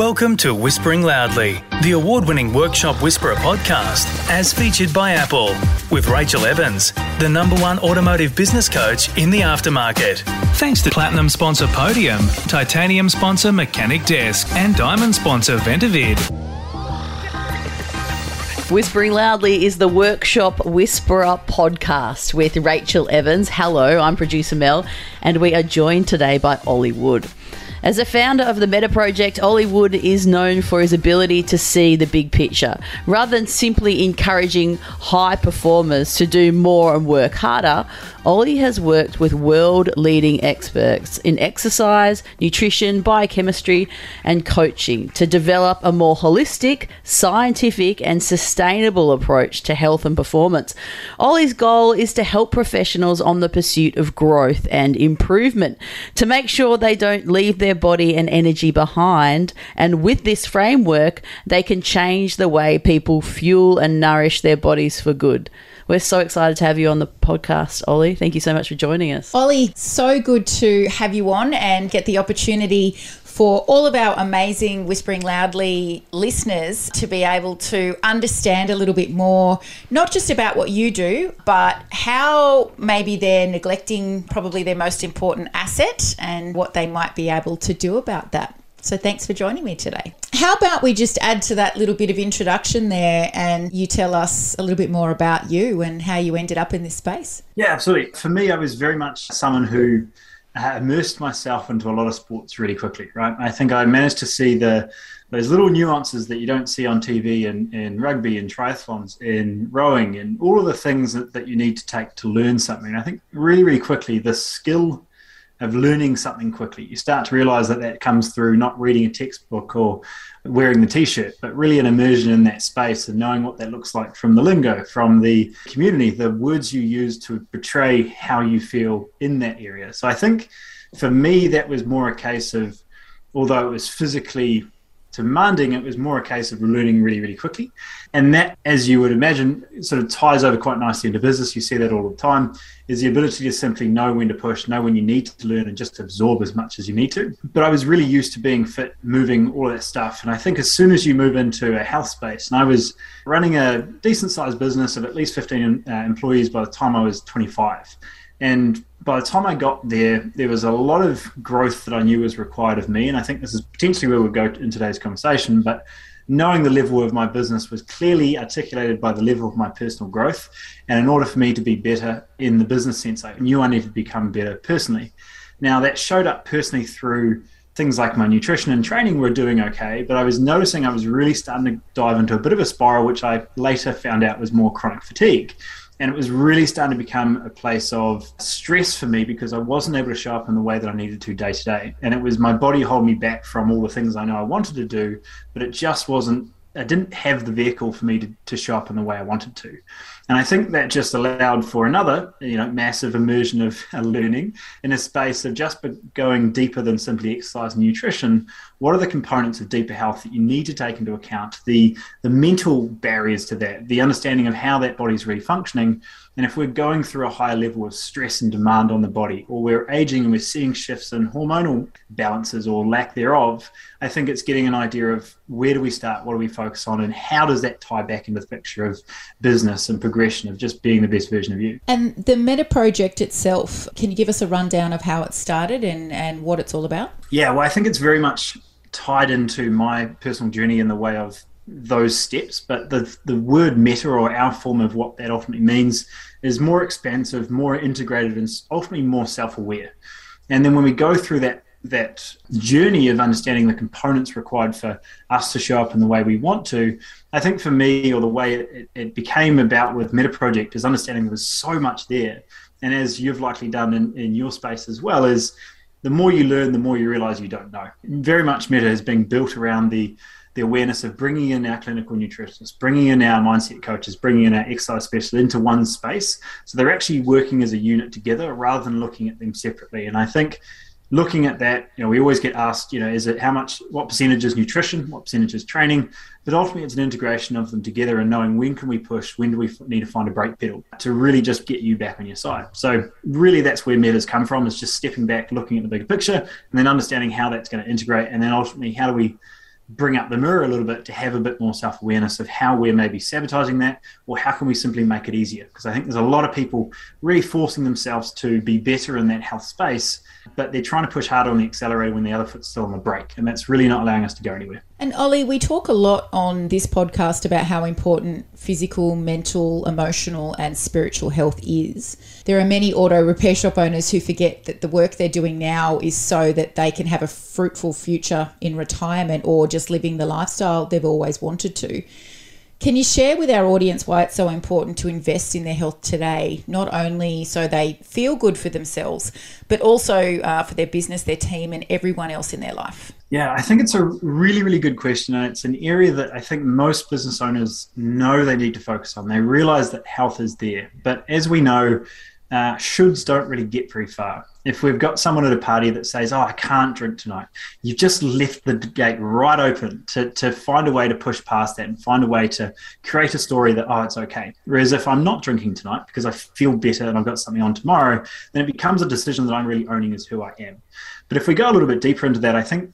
Welcome to Whispering Loudly, the award winning Workshop Whisperer podcast, as featured by Apple, with Rachel Evans, the number one automotive business coach in the aftermarket. Thanks to Platinum sponsor Podium, Titanium sponsor Mechanic Desk, and Diamond sponsor Ventavid. Whispering Loudly is the Workshop Whisperer podcast with Rachel Evans. Hello, I'm producer Mel, and we are joined today by Olly Wood. As a founder of the Meta Project, Olly Wood is known for his ability to see the big picture. Rather than simply encouraging high performers to do more and work harder, Olly has worked with world leading experts in exercise, nutrition, biochemistry, and coaching to develop a more holistic, scientific, and sustainable approach to health and performance. Olly's goal is to help professionals on the pursuit of growth and improvement to make sure they don't leave their body and energy behind. And with this framework, they can change the way people fuel and nourish their bodies for good. We're so excited to have you on the podcast, Olly. Thank you so much for joining us. Olly, so good to have you on and get the opportunity for all of our amazing Whispering Loudly listeners to be able to understand a little bit more, not just about what you do, but how maybe they're neglecting probably their most important asset and what they might be able to do about that. So thanks for joining me today. How about we just add to that little bit of introduction there and you tell us a little bit more about you and how you ended up in this space? Yeah, absolutely. For me, I was very much someone who Uh, immersed myself into a lot of sports really quickly, right? I think I managed to see the those little nuances that you don't see on TV in, in rugby and triathlons, in rowing, and all of the things that, that you need to take to learn something. I think really, really quickly, the skill of learning something quickly. You start to realize that that comes through not reading a textbook or wearing the t-shirt, but really an immersion in that space and knowing what that looks like from the lingo, from the community, the words you use to portray how you feel in that area. So I think for me, that was more a case of, although it was physically demanding, it was more a case of learning really, really quickly. And that, as you would imagine, sort of ties over quite nicely into business. You see that all the time, is the ability to simply know when to push, know when you need to learn, and just absorb as much as you need to. But I was really used to being fit, moving, all that stuff. And I think as soon as you move into a health space, and I was running a decent sized business of at least 15 uh, employees by the time I was 25. And by the time I got there, there was a lot of growth that I knew was required of me. And I think this is potentially where we'll go in today's conversation. But knowing the level of my business was clearly articulated by the level of my personal growth. And in order for me to be better in the business sense, I knew I needed to become better personally. Now, that showed up personally through things like my nutrition and training were doing okay, but I was noticing I was really starting to dive into a bit of a spiral, which I later found out was more chronic fatigue. And it was really starting to become a place of stress for me because I wasn't able to show up in the way that I needed to day to day. And it was my body holding me back from all the things I know I wanted to do, but it just wasn't I didn't have the vehicle for me to, to show up in the way I wanted to. And I think that just allowed for another, you know, massive immersion of learning in a space of just going deeper than simply exercise and nutrition. What are the components of deeper health that you need to take into account? The the mental barriers to that, the understanding of how that body's really functioning, and if we're going through a higher level of stress and demand on the body, or we're aging and we're seeing shifts in hormonal balances or lack thereof, I think it's getting an idea of where do we start, what do we focus on, and how does that tie back into the picture of business and progression of just being the best version of you. And the Meta project itself, can you give us a rundown of how it started and, and what it's all about? Yeah, well, I think it's very much tied into my personal journey in the way of those steps, but the the word meta or our form of what that ultimately means is more expansive, more integrated, and ultimately more self-aware. And then when we go through that that journey of understanding the components required for us to show up in the way we want to, I think for me, or the way it, it became about with Meta Project, is understanding there was so much there. And as you've likely done in, in your space as well, is the more you learn, the more you realize you don't know. Very much Meta has been built around the the awareness of bringing in our clinical nutritionists, bringing in our mindset coaches, bringing in our exercise specialists into one space. So they're actually working as a unit together rather than looking at them separately. And I think looking at that, you know, we always get asked, you know, is it how much, what percentage is nutrition, what percentage is training? But ultimately, it's an integration of them together and knowing when can we push, when do we need to find a brake pedal to really just get you back on your side. So really, that's where Meta's come from is just stepping back, looking at the bigger picture, and then understanding how that's going to integrate, and then ultimately, how do we bring up the mirror a little bit to have a bit more self awareness of how we're maybe sabotaging that or how can we simply make it easier. Because I think there's a lot of people really forcing themselves to be better in that health space, but they're trying to push harder on the accelerator when the other foot's still on the brake. And that's really not allowing us to go anywhere. And Olly, we talk a lot on this podcast about how important physical, mental, emotional, and spiritual health is. There are many auto repair shop owners who forget that the work they're doing now is so that they can have a fruitful future in retirement or just living the lifestyle they've always wanted to. Can you share with our audience why it's so important to invest in their health today, not only so they feel good for themselves, but also uh, for their business, their team, and everyone else in their life? Yeah, I think it's a really, really good question. And it's an area that I think most business owners know they need to focus on. They realize that health is there. But as we know, uh, shoulds don't really get very far. If we've got someone at a party that says, Oh, I can't drink tonight, you've just left the gate right open to, to find a way to push past that and find a way to create a story that, oh, it's okay. Whereas if I'm not drinking tonight because I feel better and I've got something on tomorrow, then it becomes a decision that I'm really owning as who I am. But if we go a little bit deeper into that, I think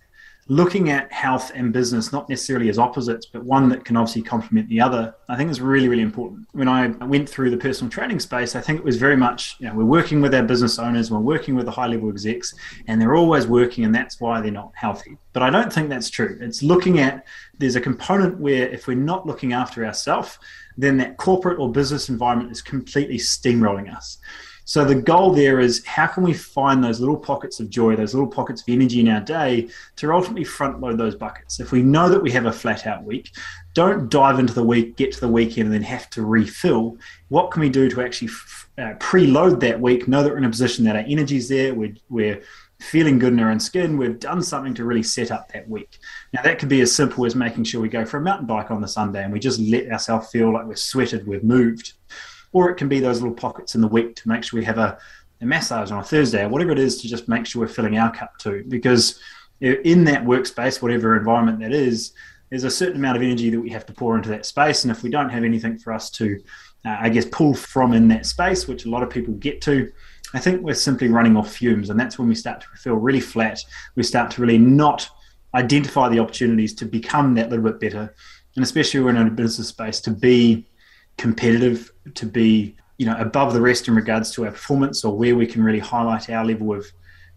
looking at health and business not necessarily as opposites, but one that can obviously complement the other, I think is really, really important. When I went through the personal training space, I think it was very much, you know, we're working with our business owners, we're working with the high level execs, and they're always working, and that's why they're not healthy. But I don't think that's true. It's looking at, there's a component where if we're not looking after ourselves, then that corporate or business environment is completely steamrolling us. So the goal there is how can we find those little pockets of joy, those little pockets of energy in our day to ultimately front load those buckets. If we know that we have a flat out week, don't dive into the week, get to the weekend, and then have to refill. What can we do to actually uh, preload that week? Know that we're in a position that our energy's there, we're, we're feeling good in our own skin, we've done something to really set up that week. Now, that could be as simple as making sure we go for a mountain bike on the Sunday and we just let ourselves feel like we're sweated, we've moved or it can be those little pockets in the week to make sure we have a, a massage on a Thursday or whatever it is to just make sure we're filling our cup too. Because in that workspace, whatever environment that is, there's a certain amount of energy that we have to pour into that space. And if we don't have anything for us to, uh, I guess, pull from in that space, which a lot of people get to, I think we're simply running off fumes. And that's when we start to feel really flat. We start to really not identify the opportunities to become that little bit better. And especially when in a business space, to be competitive, to be you know above the rest in regards to our performance or where we can really highlight our level of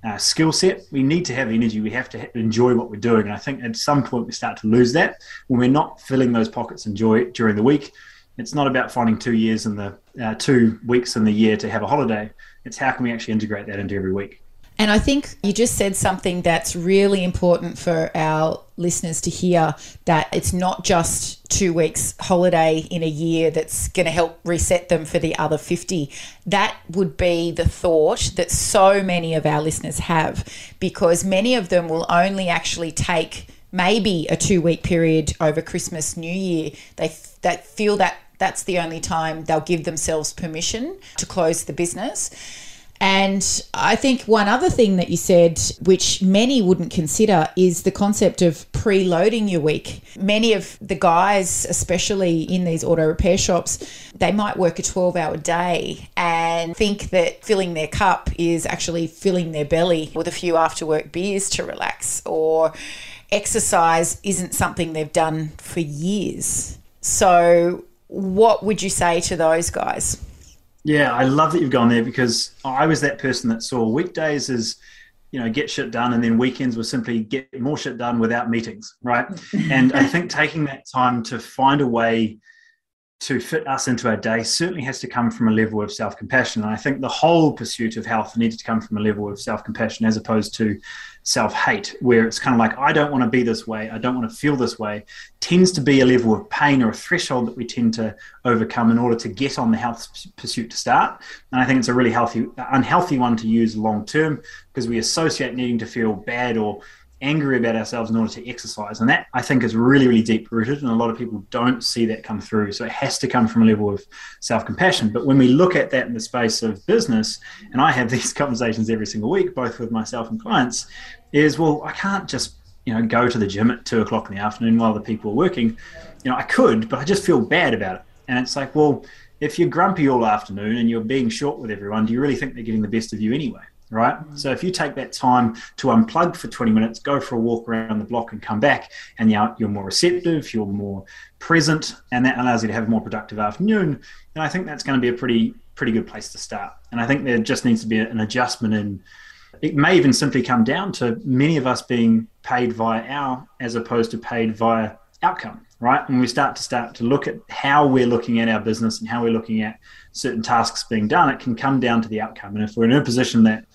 uh, skill set. We need to have energy. We have to enjoy what we're doing. And I think at some point we start to lose that when we're not filling those pockets of joy during the week. It's not about finding two years in the uh, two weeks in the year to have a holiday. It's how can we actually integrate that into every week. And I think you just said something that's really important for our listeners to hear that it's not just two weeks holiday in a year that's going to help reset them for the other 50. That would be the thought that so many of our listeners have because many of them will only actually take maybe a two week period over Christmas, New Year. They, they feel that that's the only time they'll give themselves permission to close the business and I think one other thing that you said, which many wouldn't consider, is the concept of preloading your week. Many of the guys, especially in these auto repair shops, they might work a 12 hour day and think that filling their cup is actually filling their belly with a few after work beers to relax, or exercise isn't something they've done for years. So, what would you say to those guys? Yeah, I love that you've gone there because I was that person that saw weekdays as, you know, get shit done, and then weekends were simply get more shit done without meetings, right? and I think taking that time to find a way to fit us into our day certainly has to come from a level of self compassion. And I think the whole pursuit of health needs to come from a level of self compassion as opposed to self hate, where it's kind of like, I don't want to be this way, I don't want to feel this way, tends to be a level of pain or a threshold that we tend to overcome in order to get on the health pursuit to start. And I think it's a really healthy, unhealthy one to use long term because we associate needing to feel bad or angry about ourselves in order to exercise. And that I think is really, really deep rooted. And a lot of people don't see that come through. So it has to come from a level of self compassion. But when we look at that in the space of business, and I have these conversations every single week, both with myself and clients, is well, I can't just you know go to the gym at two o'clock in the afternoon while the people are working. You know, I could, but I just feel bad about it. And it's like, well, if you're grumpy all afternoon and you're being short with everyone, do you really think they're getting the best of you anyway? Right? So if you take that time to unplug for 20 minutes, go for a walk around the block and come back, and you're, you're more receptive, you're more present, and that allows you to have a more productive afternoon, then I think that's going to be a pretty pretty good place to start. And I think there just needs to be an adjustment in. It may even simply come down to many of us being paid via hour as opposed to paid via outcome, right? When we start to start to look at how we're looking at our business and how we're looking at certain tasks being done, it can come down to the outcome. And if we're in a position that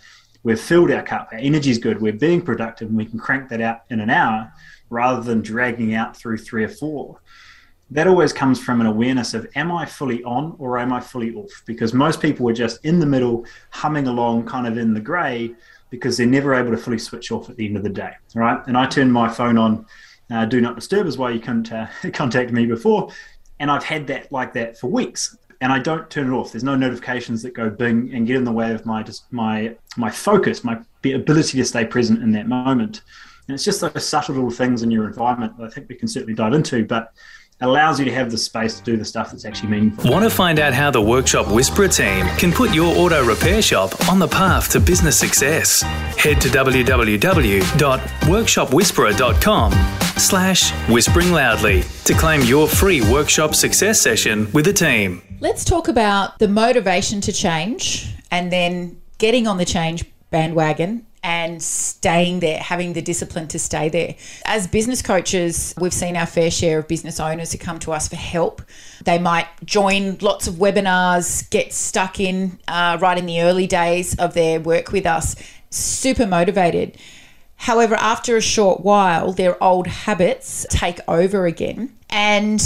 we've filled our cup, our energy is good, we're being productive, and we can crank that out in an hour rather than dragging out through three or four, that always comes from an awareness of am I fully on or am I fully off? Because most people are just in the middle, humming along, kind of in the grey, because they're never able to fully switch off at the end of the day, right? And I turn my phone on, uh, do not disturb is why you couldn't uh, contact me before, and I've had that like that for weeks, and I don't turn it off. There's no notifications that go bing and get in the way of my just my my focus, my ability to stay present in that moment. And it's just those subtle little things in your environment that I think we can certainly dive into, but allows you to have the space to do the stuff that's actually meaningful. Want to find out how the Workshop Whisperer team can put your auto repair shop on the path to business success? Head to www.workshopwhisperer.com slash whispering loudly to claim your free workshop success session with the team. Let's talk about the motivation to change and then getting on the change bandwagon and staying there, having the discipline to stay there. As business coaches, we've seen our fair share of business owners who come to us for help. They might join lots of webinars, get stuck in uh, right in the early days of their work with us, super motivated. However, after a short while, their old habits take over again. And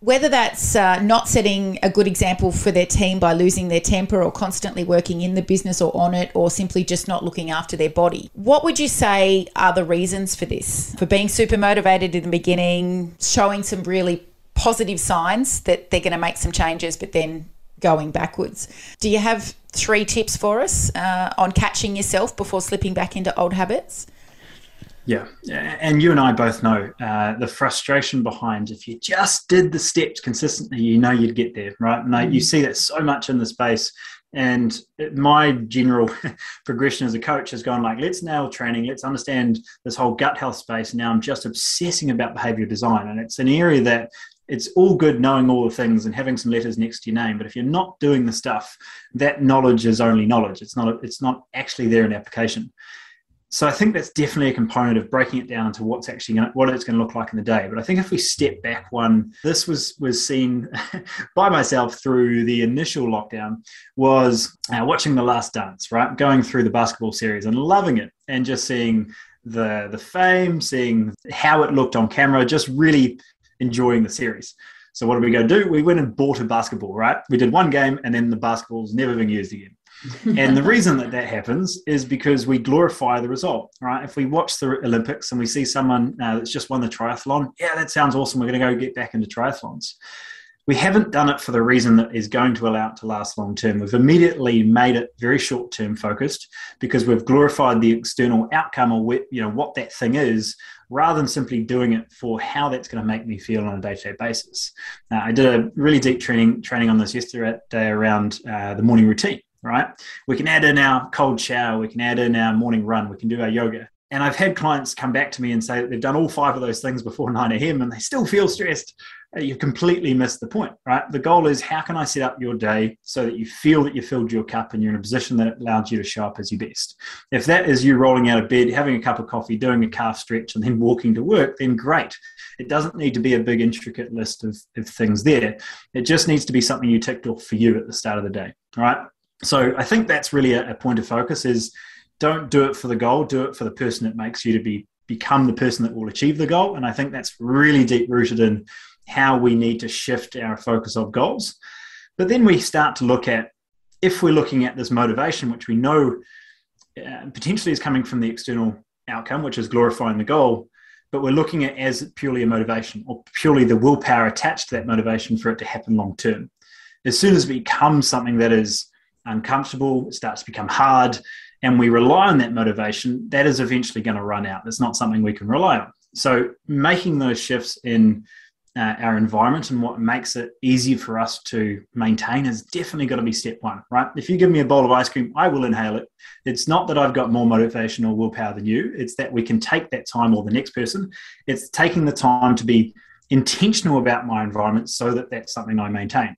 whether that's uh, not setting a good example for their team by losing their temper or constantly working in the business or on it or simply just not looking after their body. What would you say are the reasons for this? For being super motivated in the beginning, showing some really positive signs that they're going to make some changes, but then going backwards. Do you have three tips for us uh, on catching yourself before slipping back into old habits? Yeah, and you and I both know uh, the frustration behind if you just did the steps consistently, you know you'd get there, right? And mm-hmm. you see that so much in the space. And my general progression as a coach has gone like, let's nail training, let's understand this whole gut health space. Now I'm just obsessing about behavior design, and it's an area that it's all good knowing all the things and having some letters next to your name, but if you're not doing the stuff, that knowledge is only knowledge. It's not. It's not actually there in application so I think that's definitely a component of breaking it down to what's actually going to, what it's going to look like in the day. But I think if we step back one, this was was seen by myself through the initial lockdown was uh, watching The Last Dance, right, going through the basketball series and loving it, and just seeing the the fame, seeing how it looked on camera, just really enjoying the series. So what did we go do? We went and bought a basketball, right? We did one game, and then the basketball's never been used again and the reason that that happens is because we glorify the result, right? If we watch the Olympics and we see someone uh, that's just won the triathlon, yeah, that sounds awesome. We're going to go get back into triathlons. We haven't done it for the reason that is going to allow it to last long term. We've immediately made it very short term focused because we've glorified the external outcome or you know what that thing is, rather than simply doing it for how that's going to make me feel on a day to day basis. Uh, I did a really deep training training on this yesterday around uh, the morning routine right? We can add in our cold shower, we can add in our morning run, we can do our yoga. And I've had clients come back to me and say that they've done all five of those things before 9 a.m. and they still feel stressed. Uh, you've completely missed the point, right? The goal is how can I set up your day so that you feel that you filled your cup and you're in a position that allows you to show up as your best. If that is you rolling out of bed, having a cup of coffee, doing a calf stretch, and then walking to work, then great. It doesn't need to be a big, intricate list of, of things there. It just needs to be something you ticked off for you at the start of the day, right? So I think that's really a, a point of focus is don't do it for the goal, do it for the person that makes you to be become the person that will achieve the goal. And I think that's really deep rooted in how we need to shift our focus of goals. But then we start to look at if we're looking at this motivation, which we know uh, potentially is coming from the external outcome, which is glorifying the goal, but we're looking at as purely a motivation or purely the willpower attached to that motivation for it to happen long term. As soon as it becomes something that is uncomfortable, it starts to become hard, and we rely on that motivation, that is eventually going to run out. It's not something we can rely on. So making those shifts in uh, our environment and what makes it easy for us to maintain is definitely going to be step one, right? If you give me a bowl of ice cream, I will inhale it. It's not that I've got more motivation or willpower than you. It's that we can take that time or the next person. It's taking the time to be intentional about my environment so that that's something I maintain.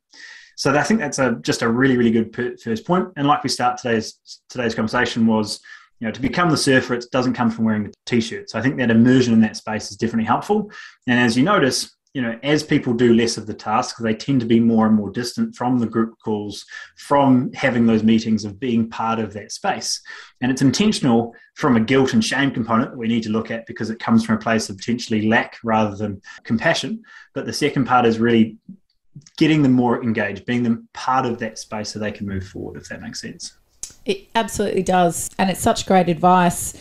So I think that's a just a really really good first point. And like we start today's today's conversation was, you know, to become the surfer, it doesn't come from wearing the t-shirt. So I think that immersion in that space is definitely helpful. And as you notice, you know, as people do less of the task, they tend to be more and more distant from the group calls, from having those meetings, of being part of that space. And it's intentional from a guilt and shame component that we need to look at because it comes from a place of potentially lack rather than compassion. But the second part is really getting them more engaged, being them part of that space so they can move forward, if that makes sense. It absolutely does. And it's such great advice.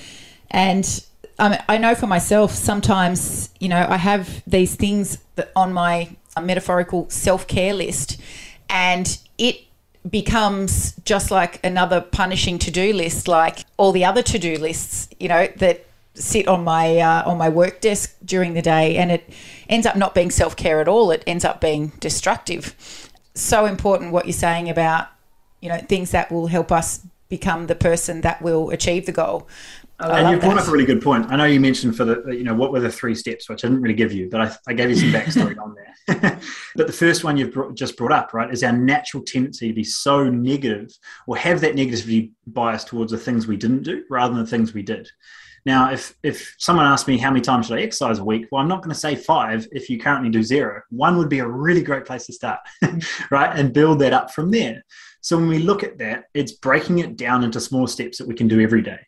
And um, I know for myself, sometimes, you know, I have these things that on my metaphorical self care list, and it becomes just like another punishing to do list, like all the other to do lists, you know, that sit on my uh, on my work desk during the day, and it ends up not being self care at all. It ends up being destructive. So important what you're saying about you know things that will help us become the person that will achieve the goal. I and you've brought up a really good point. I know you mentioned for the, you know, what were the three steps, which I didn't really give you, but I, I gave you some backstory on there. but the first one you've brought, just brought up, right, is our natural tendency to be so negative or have that negativity bias towards the things we didn't do rather than the things we did. Now, if if someone asked me how many times should I exercise a week, well, I'm not going to say five if you currently do zero. One would be a really great place to start, right, and build that up from there. So when we look at that, it's breaking it down into small steps that we can do every day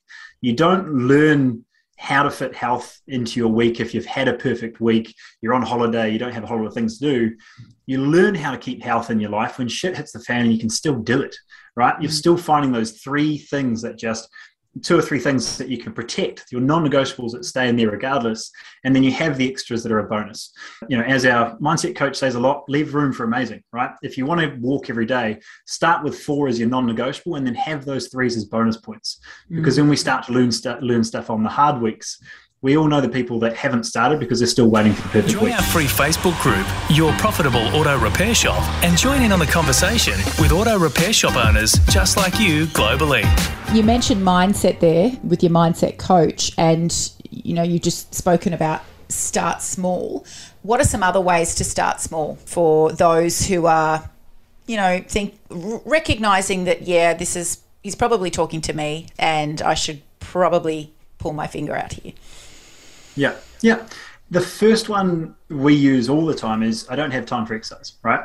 you don't learn how to fit health into your week if you've had a perfect week, you're on holiday, you don't have a whole lot of things to do. You learn how to keep health in your life when shit hits the fan and you can still do it, right? You're mm. still finding those three things that just two or three things that you can protect, your non-negotiables that stay in there regardless, and then you have the extras that are a bonus. You know, as our mindset coach says a lot, leave room for amazing, right? If you want to walk every day, start with four as your non-negotiable, and then have those threes as bonus points. Because mm. then we start to learn, st- learn stuff on the hard weeks we all know the people that haven't started because they're still waiting for the perfect Join week. our free Facebook group, Your Profitable Auto Repair Shop, and join in on the conversation with auto repair shop owners just like you globally. You mentioned mindset there with your mindset coach, and you know you just spoken about start small. What are some other ways to start small for those who are, you know, think recognizing that yeah, this is he's probably talking to me, and I should probably pull my finger out here. Yeah, yeah. The first one we use all the time is I don't have time for exercise, right?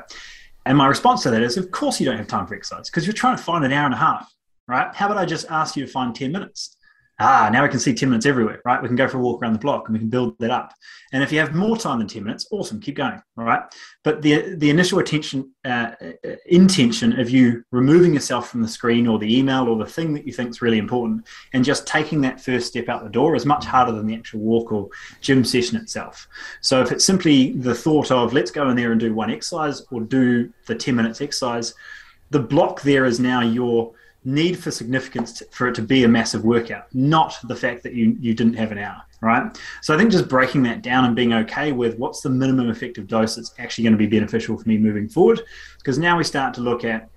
And my response to that is, of course you don't have time for exercise because you're trying to find an hour and a half, right? How about I just ask you to find 10 minutes? Ah, now we can see 10 minutes everywhere, right? We can go for a walk around the block and we can build that up. And if you have more time than 10 minutes, awesome, keep going, all right? But the, the initial attention, uh, intention of you removing yourself from the screen or the email or the thing that you think is really important and just taking that first step out the door is much harder than the actual walk or gym session itself. So if it's simply the thought of let's go in there and do one exercise or do the 10 minutes exercise, the block there is now your – need for significance for it to be a massive workout, not the fact that you, you didn't have an hour, right? So I think just breaking that down and being okay with what's the minimum effective dose that's actually going to be beneficial for me moving forward, because now we start to look at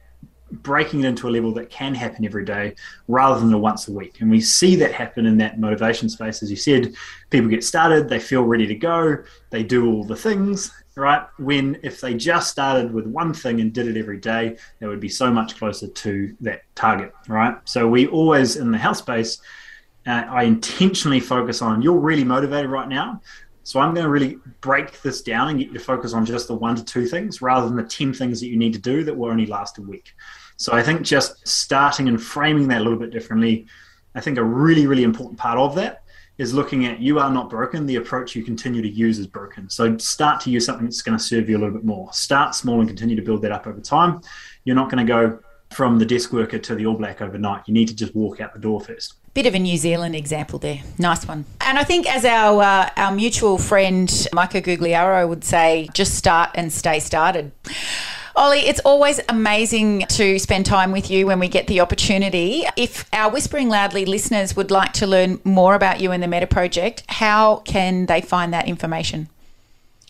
breaking it into a level that can happen every day rather than a once a week. And we see that happen in that motivation space. As you said, people get started, they feel ready to go, they do all the things, right? When if they just started with one thing and did it every day, they would be so much closer to that target, right? So we always in the health space, uh, I intentionally focus on you're really motivated right now. So I'm going to really break this down and get you to focus on just the one to two things rather than the 10 things that you need to do that will only last a week. So I think just starting and framing that a little bit differently, I think a really, really important part of that is looking at you are not broken. The approach you continue to use is broken. So start to use something that's going to serve you a little bit more. Start small and continue to build that up over time. You're not going to go from the desk worker to the All Black overnight. You need to just walk out the door first. Bit of a New Zealand example there. Nice one. And I think, as our uh, our mutual friend Micah Gugliaro would say, just start and stay started. Olly, it's always amazing to spend time with you when we get the opportunity. If our Whispering Loudly listeners would like to learn more about you and the Meta Project, how can they find that information?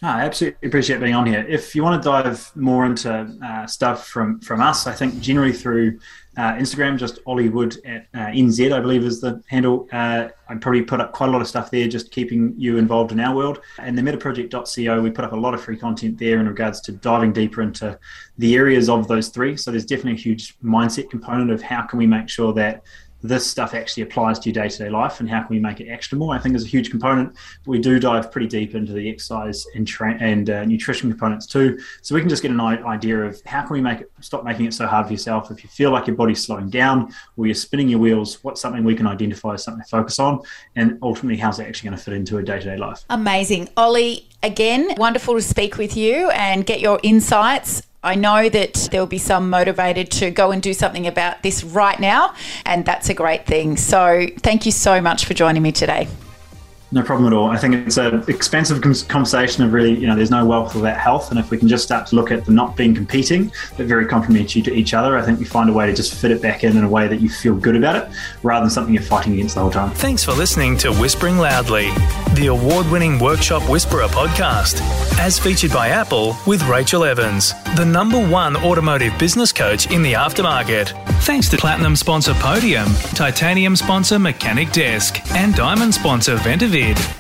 I absolutely appreciate being on here. If you want to dive more into uh, stuff from from us, I think generally through uh, Instagram, just Olly Wood at uh, NZ, I believe is the handle. Uh, I probably put up quite a lot of stuff there, just keeping you involved in our world. And the metaproject.co, we put up a lot of free content there in regards to diving deeper into the areas of those three. So there's definitely a huge mindset component of how can we make sure that this stuff actually applies to your day-to-day life and how can we make it actionable i think is a huge component we do dive pretty deep into the exercise and, tra- and uh, nutrition components too. So we can just get an idea of how can we make it stop making it so hard for yourself. If you feel like your body's slowing down or you're spinning your wheels what's something we can identify as something to focus on? And ultimately how's that actually going to fit into a day-to-day life? Amazing. Olly again wonderful to speak with you and get your insights I know that there will be some motivated to go and do something about this right now, and that's a great thing. So, thank you so much for joining me today. No problem at all. I think it's an expensive conversation of really, you know, there's no wealth without health. And if we can just start to look at them not being competing, but very complementary to each other, I think we find a way to just fit it back in in a way that you feel good about it rather than something you're fighting against the whole time. Thanks for listening to Whispering Loudly, the award winning Workshop Whisperer podcast, as featured by Apple with Rachel Evans, the number one automotive business coach in the aftermarket. Thanks to Platinum sponsor Podium, Titanium sponsor Mechanic Desk, and Diamond sponsor Ventavid. David.